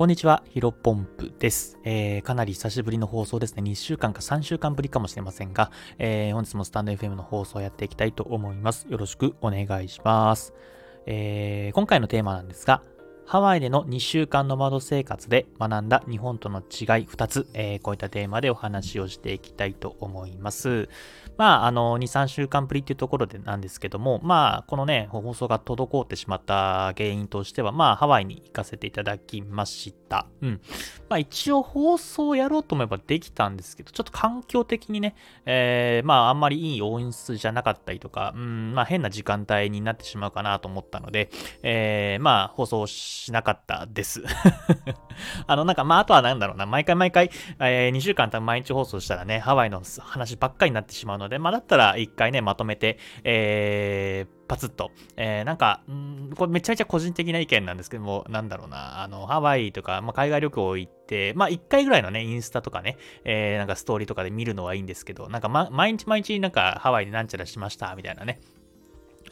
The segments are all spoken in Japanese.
こんにちは、ヒロポンプです、えー。かなり久しぶりの放送ですね。2週間か3週間ぶりかもしれませんが、えー、本日もスタンド FM の放送をやっていきたいと思います。よろしくお願いします。えー、今回のテーマなんですが、ハワイでの2週間の窓生活で学んだ日本との違い2つ、えー、こういったテーマでお話をしていきたいと思います。まあ、あの、2、3週間ぶりっていうところでなんですけども、まあ、このね、放送が滞ってしまった原因としては、まあ、ハワイに行かせていただきました。うん。まあ、一応放送やろうと思えばできたんですけど、ちょっと環境的にね、えー、まあ、あんまりいい音質じゃなかったりとか、うん、まあ、変な時間帯になってしまうかなと思ったので、えー、まあ、放送ししなかったです。あの、なんか、まあ、あとはなんだろうな、毎回毎回、えー、2週間多分毎日放送したらね、ハワイの話ばっかりになってしまうので、まあ、だったら一回ね、まとめて、えー、パツッと。えー、なんか、んこれめちゃめちゃ個人的な意見なんですけども、なんだろうな、あの、ハワイとか、まあ、海外旅行行って、まあ、1回ぐらいのね、インスタとかね、えー、なんかストーリーとかで見るのはいいんですけど、なんか、ま、毎日毎日なんかハワイでなんちゃらしました、みたいなね。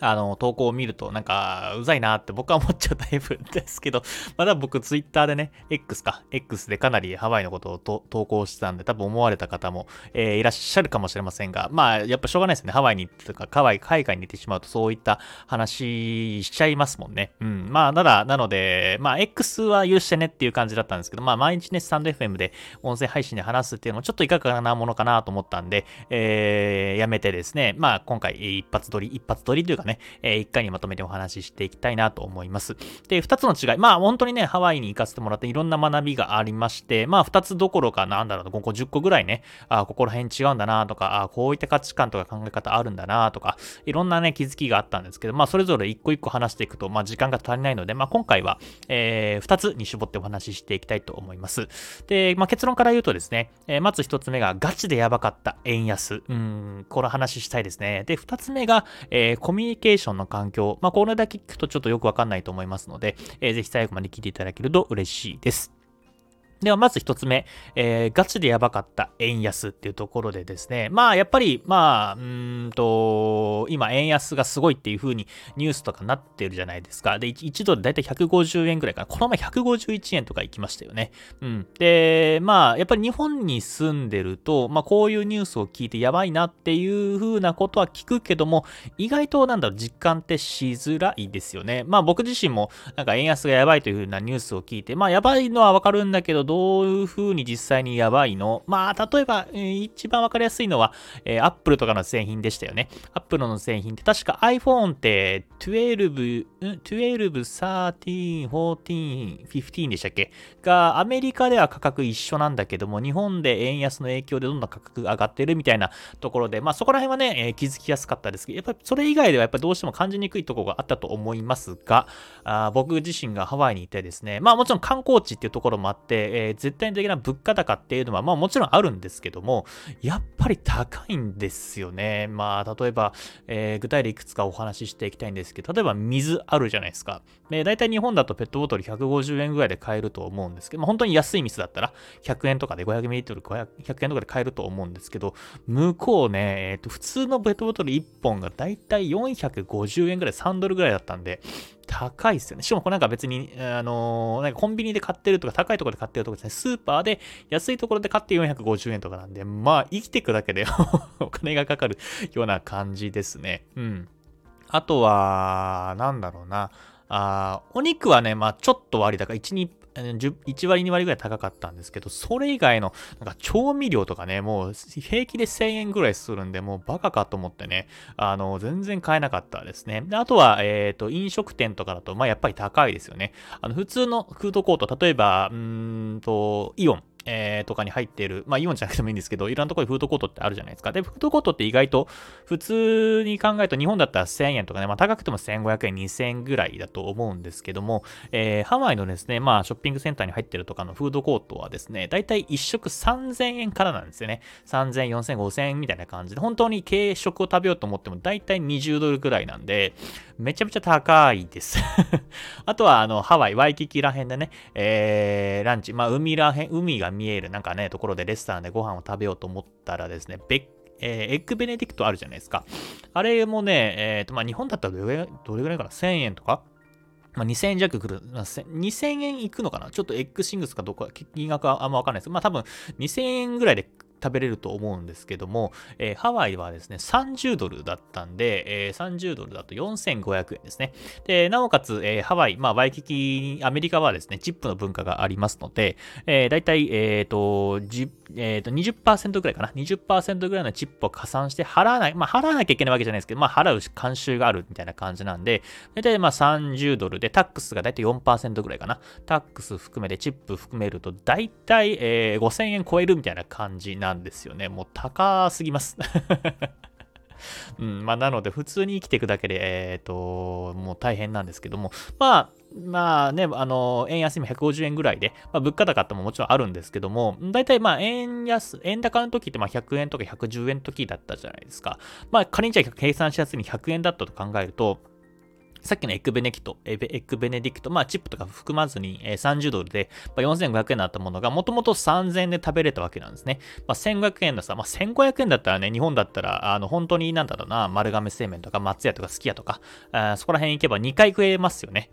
あの、投稿を見ると、なんか、うざいなって僕は思っちゃうタイプですけど、まだ僕ツイッターでね、X か、X でかなりハワイのことを投稿してたんで、多分思われた方も、えー、いらっしゃるかもしれませんが、まあ、やっぱしょうがないですね。ハワイに行ってとか、ハワイ、海外に行ってしまうと、そういった話しちゃいますもんね。うん。まあ、ただ、なので、まあ、X は許してねっていう感じだったんですけど、まあ、毎日ね、スタンド FM で音声配信で話すっていうのもちょっといかがなものかなと思ったんで、えー、やめてですね、まあ、今回、一発撮り、一発撮りというかね、えー、一回にまとめてお話ししていきたいなと思います。で、二つの違い。まあ本当にね、ハワイに行かせてもらっていろんな学びがありまして、まあ二つどころかなんだろう、5個10個ぐらいね、あここら辺違うんだなとか、あこういった価値観とか考え方あるんだなとか、いろんなね、気づきがあったんですけど、まあそれぞれ一個一個話していくと、まあ時間が足りないので、まあ今回は、えー、2つに絞ってお話ししていきたいと思います。で、まあ結論から言うとですね、えー、まず1つ目がガチでやばかった円安。うん、この話したいですね。で、2つ目が、えー、コミュニケーションの環境。まあこれだけ聞くとちょっとよくわかんないと思いますので、えー、ぜひ最後まで聞いていただけると嬉しいです。では、まず一つ目、えー、ガチでやばかった円安っていうところでですね、まあ、やっぱり、まあ、うんと、今、円安がすごいっていう風にニュースとかなってるじゃないですか。で、1ドルだいたい150円ぐらいかな。この前151円とか行きましたよね。うん。で、まあ、やっぱり日本に住んでると、まあ、こういうニュースを聞いてやばいなっていう風なことは聞くけども、意外と、なんだろう、実感ってしづらいですよね。まあ、僕自身も、なんか円安がやばいという風なニュースを聞いて、まあ、やばいのはわかるんだけど、どういう風に実際にやばいの？まあ、例えば、えー、一番わかりやすいのは、えー、Apple とかの製品でしたよね。Apple の製品って確か iPhone って12、12、13、14、15でしたっけ？が、アメリカでは価格一緒なんだけども、日本で円安の影響でどんどん価格上がってるみたいなところで、まあそこら辺はね、えー、気づきやすかったですけど、やっぱりそれ以外ではやっぱどうしても感じにくいところがあったと思いますが、あ僕自身がハワイにいてですね、まあもちろん観光地っていうところもあって、ー、絶対的な物価高っていうのは、まあもちろんあるんですけども、やっぱり高いんですよね。まあ、例えば、えー、具体例いくつかお話ししていきたいんですけど、例えば水あるじゃないですか。で、大体日本だとペットボトル150円ぐらいで買えると思うんですけど、まあ、本当に安い水だったら100円とかで 500ml100 円とかで買えると思うんですけど、向こうね、え、ー、と、普通のペットボトル1本が大体450円ぐらい、3ドルぐらいだったんで、高いっすよね。しかもこれなんか別に、あのー、なんかコンビニで買ってるとか高いところで買ってるとかですね、スーパーで安いところで買って450円とかなんで、まあ生きていくだけで お金がかかるような感じですね。うん。あとは、なんだろうな。あお肉はね、まあちょっと割高。1、1割2割ぐらい高かったんですけど、それ以外の、なんか調味料とかね、もう平気で1000円ぐらいするんで、もうバカかと思ってね、あの、全然買えなかったですね。であとは、えっ、ー、と、飲食店とかだと、まあやっぱり高いですよね。あの、普通のフードコート、例えば、うんと、イオン。えー、とかに入っている、まあイオンじゃなくてもいいんですけど、いろんなところにフードコートってあるじゃないですか。で、フードコートって意外と普通に考えると日本だったら1000円とかね、まあ高くても1500円、2000円ぐらいだと思うんですけども、えー、ハワイのですね、まあショッピングセンターに入ってるとかのフードコートはですね、だいたい1食3000円からなんですよね。3000、4000、5000円みたいな感じで、本当に軽食を食べようと思ってもだいたい20ドルぐらいなんで、めちゃめちゃ高いです あとは、あの、ハワイ、ワイキキら辺でね、えー、ランチ、まあ海ら辺、海が見見えるなんかね、ところでレストランでご飯を食べようと思ったらですね、えー、エッグベネディクトあるじゃないですか。あれもね、えっ、ー、と、まあ、日本だったらどれぐらいかな ?1000 円とか？まあ、2000円弱くる、まあ、2000円いくのかな？ちょっとエッグシングスかどうか金額はあんまわかんないです。まあ多分2000円ぐらいで食べれると思うんですけども、えー、ハワイはですね、30ドルだったんで、えー、30ドルだと4500円ですね。で、なおかつ、えー、ハワイ、まあ、ワイキキ、アメリカはですね、チップの文化がありますので、えー、だいたい、えっ、ー、と、じえっ、ー、と、20%ぐらいかな。20%ぐらいのチップを加算して払わない、まあ、払わなきゃいけないわけじゃないですけど、まあ、払う慣習があるみたいな感じなんで、だいたいまあ30ドルで、タックスがだいたい4%ぐらいかな。タックス含めて、チップ含めると、だいたい、えー、5000円超えるみたいな感じななんですよね。もう高すぎます。うん、まあ、なので、普通に生きていくだけで、えっ、ー、と、もう大変なんですけども、まあ、まあね、あの、円安今150円ぐらいで、まあ、物価高ってももちろんあるんですけども、大体まあ円安、円高の時ってまあ100円とか110円の時だったじゃないですか。まあ仮にじゃあ計算しやすいに100円だったと考えると、さっきのエッグベネキト、エッグベネディクト、まあチップとか含まずに30ドルで4500円だったものがもともと3000円で食べれたわけなんですね。まあ1500円ださ、まあ1500円だったらね、日本だったら、あの本当になんだろうな、丸亀製麺とか松屋とかすき家とか、あそこら辺行けば2回食えますよね。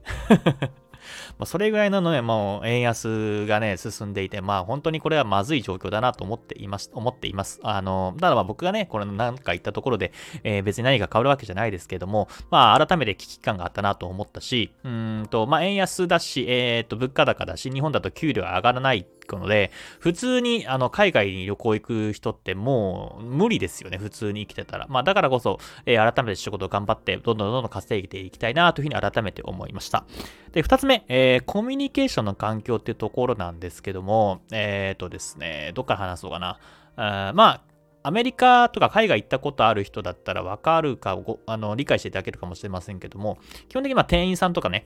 まあ、それぐらいのね、もう円安がね、進んでいて、まあ本当にこれはまずい状況だなと思っています、思っています。あの、ただまあ僕がね、これなんか言ったところで、えー、別に何か変わるわけじゃないですけども、まあ改めて危機感があったなと思ったし、うんと、まあ円安だし、えっ、ー、と、物価高だし、日本だと給料上がらないくので、普通にあの海外に旅行行く人ってもう無理ですよね、普通に生きてたら。まあだからこそ、えー、改めて仕事を頑張って、どんどんどんどん稼いでいきたいなというふうに改めて思いました。で、二つ目、えー、コミュニケーションの環境っていうところなんですけども、えっ、ー、とですね、どっから話そうかな。あまあ、アメリカとか海外行ったことある人だったらわかるかあの理解していただけるかもしれませんけども、基本的にま店員さんとかね、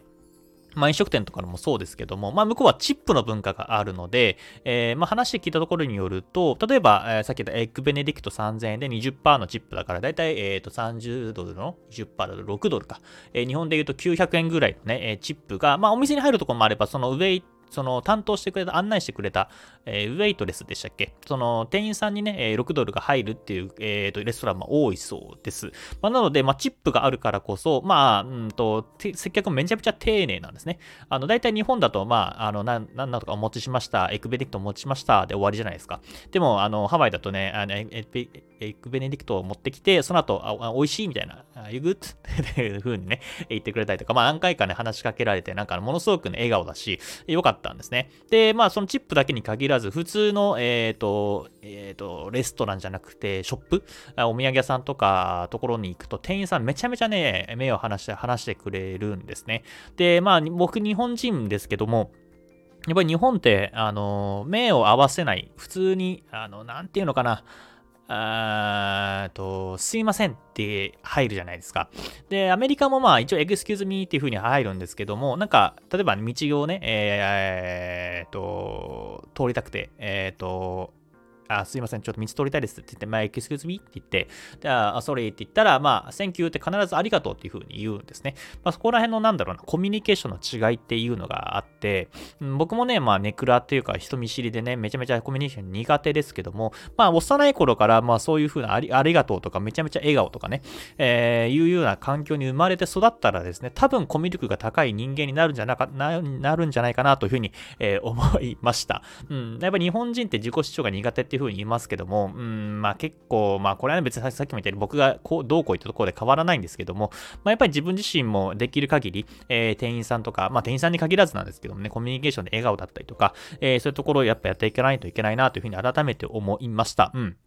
まあ、飲食店とかもそうですけども、まあ、向こうはチップの文化があるので、えー、まあ、話聞いたところによると、例えば、えー、さっき言ったエッグベネディクト3000円で20%のチップだから、だいたい、えー、と30ドルの20%だと6ドルか。えー、日本で言うと900円ぐらいのね、チップが、まあ、お店に入るところもあれば、その上行って、その担当してくれた、案内してくれた、えー、ウェイトレスでしたっけ？その店員さんにね、えー、6ドルが入るっていう、えーと、レストランも多いそうです。まあ、なので、まあ、チップがあるからこそ、まあ、うんと、接客もめちゃめちゃ丁寧なんですね。あの、大体日本だと、まあ、あの、なん、なんとかお持ちしました、エクベディクトお持ちしましたで終わりじゃないですか。でも、あの、ハワイだとね、あのエエクベネディクトを持ってきて、その後、あ、美味しいみたいな、You good? っていう風にね、言ってくれたりとか、まあ、何回かね、話しかけられて、なんか、ものすごくね、笑顔だし、よかったったんですね。で、まあ、そのチップだけに限らず、普通の、えっ、ー、と、えっ、ー、と、レストランじゃなくて、ショップ、お土産屋さんとか、ところに行くと、店員さんめちゃめちゃね、目を離して、話してくれるんですね。で、まあ、僕、日本人ですけども、やっぱり日本って、あの、目を合わせない、普通に、あの、なんていうのかな、あと、すいませんって入るじゃないですか。で、アメリカもまあ一応 excuse me っていう風に入るんですけども、なんか、例えば道をね、えー、っと、通りたくて、えー、っと、あ、すいません、ちょっと道通りたいですって言って、まあ、excuse me って言って、で、あ、sorry って言ったら、まあ、thank you って必ずありがとうっていう風に言うんですね。まあ、そこら辺のなんだろうな、コミュニケーションの違いっていうのがあって、僕もね、まあ、ネクラっていうか人見知りでね、めちゃめちゃコミュニケーション苦手ですけども、まあ、幼い頃から、まあ、そういう風なありありがとうとか、めちゃめちゃ笑顔とかね、えー、いうような環境に生まれて育ったらですね、多分コミュ力が高い人間になるんじゃなかななるんじゃないかなというふうに、えー、思いました。うん、やっぱり日本人って自己主張が苦手っていうふうに言いますけども、うん、まあ結構、まあこれは別にさっきも言ったように僕がこうどうこう言ったところで変わらないんですけども、まあやっぱり自分自身もできる限り、えー、店員さんとか、まあ店員さんに限らずなんですけどもね、コミュニケーションで笑顔だったりとか、えー、そういうところをやっぱやっていかないといけないなというふうに改めて思いました。うん。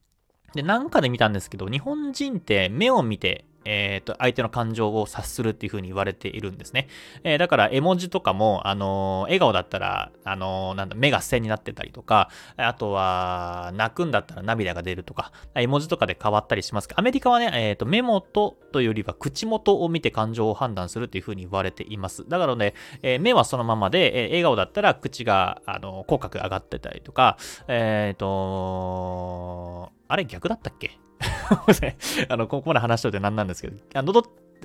で、なんかで見たんですけど、日本人って目を見てえっ、ー、と、相手の感情を察するっていう風に言われているんですね。えー、だから、絵文字とかも、あのー、笑顔だったら、あのなんだ、目が線になってたりとか、あとは、泣くんだったら涙が出るとか、絵文字とかで変わったりしますけど、アメリカはね、えっ、と、目元というよりは口元を見て感情を判断するっていう風に言われています。だからね、え目はそのままで、え笑顔だったら口が、あの口角上がってたりとか、えっ、とあれ逆だったっけ？あの、ここまで話しといて何なんですけど、あのど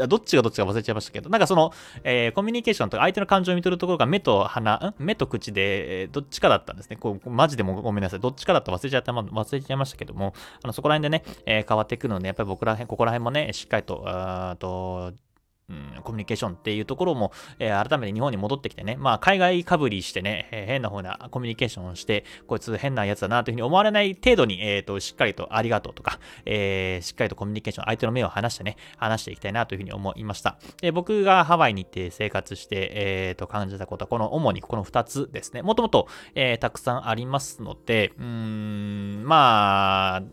どっちがどっちか忘れちゃいましたけど、なんかその、えー、コミュニケーションとか相手の感情を見とるところが目と鼻、ん？目と口で、え、どっちかだったんですね。こう、マジでもごめんなさい。どっちかだった忘れちゃった、忘れちゃいましたけども、あの、そこら辺でね、えー、変わっていくので、やっぱり僕ら辺、ここら辺もね、しっかりと、あと、うん、コミュニケーションっていうところも、えー、改めて日本に戻ってきてね、まあ、海外かぶりしてね、えー、変な風なコミュニケーションをして、こいつ変なやつだなというふうに思われない程度に、えっ、ー、と、しっかりとありがとうとか、えー、しっかりとコミュニケーション、相手の目を離してね、話していきたいなというふうに思いました。で僕がハワイに行って生活して、えっ、ー、と、感じたことは、この主にこの2つですね。もともと、えー、たくさんありますので、うーん、まあ、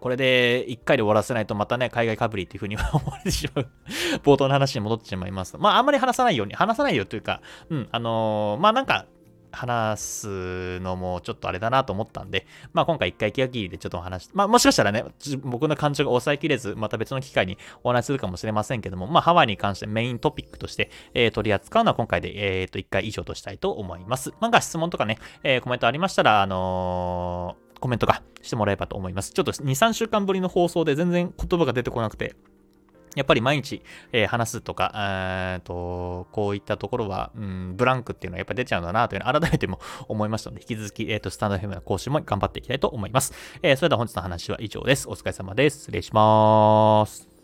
これで1回で終わらせないとまたね、海外かぶりっていう風に思われてしまう 冒頭の話に戻ってしまいます。まあ、あんまり話さないように、話さないよというか、うん、あのー、まあなんか、話すのもちょっとあれだなと思ったんで、まあ今回一回気が切りでちょっとお話、まあもしかしたらね、僕の感情が抑えきれず、また別の機会にお話しするかもしれませんけども、まあハワイに関してメイントピックとして、えー、取り扱うのは今回で、えっ、ー、と、一回以上としたいと思います。なんか質問とかね、えー、コメントありましたら、あのーコメントがしてもらえばと思います。ちょっと2、3週間ぶりの放送で全然言葉が出てこなくて、やっぱり毎日、えー、話すとか、えと、こういったところは、うん、ブランクっていうのはやっぱ出ちゃうんだなというのを改めても思いましたので、引き続き、えっ、ー、と、スタンド FM の講師も頑張っていきたいと思います。えー、それでは本日の話は以上です。お疲れ様です。失礼します。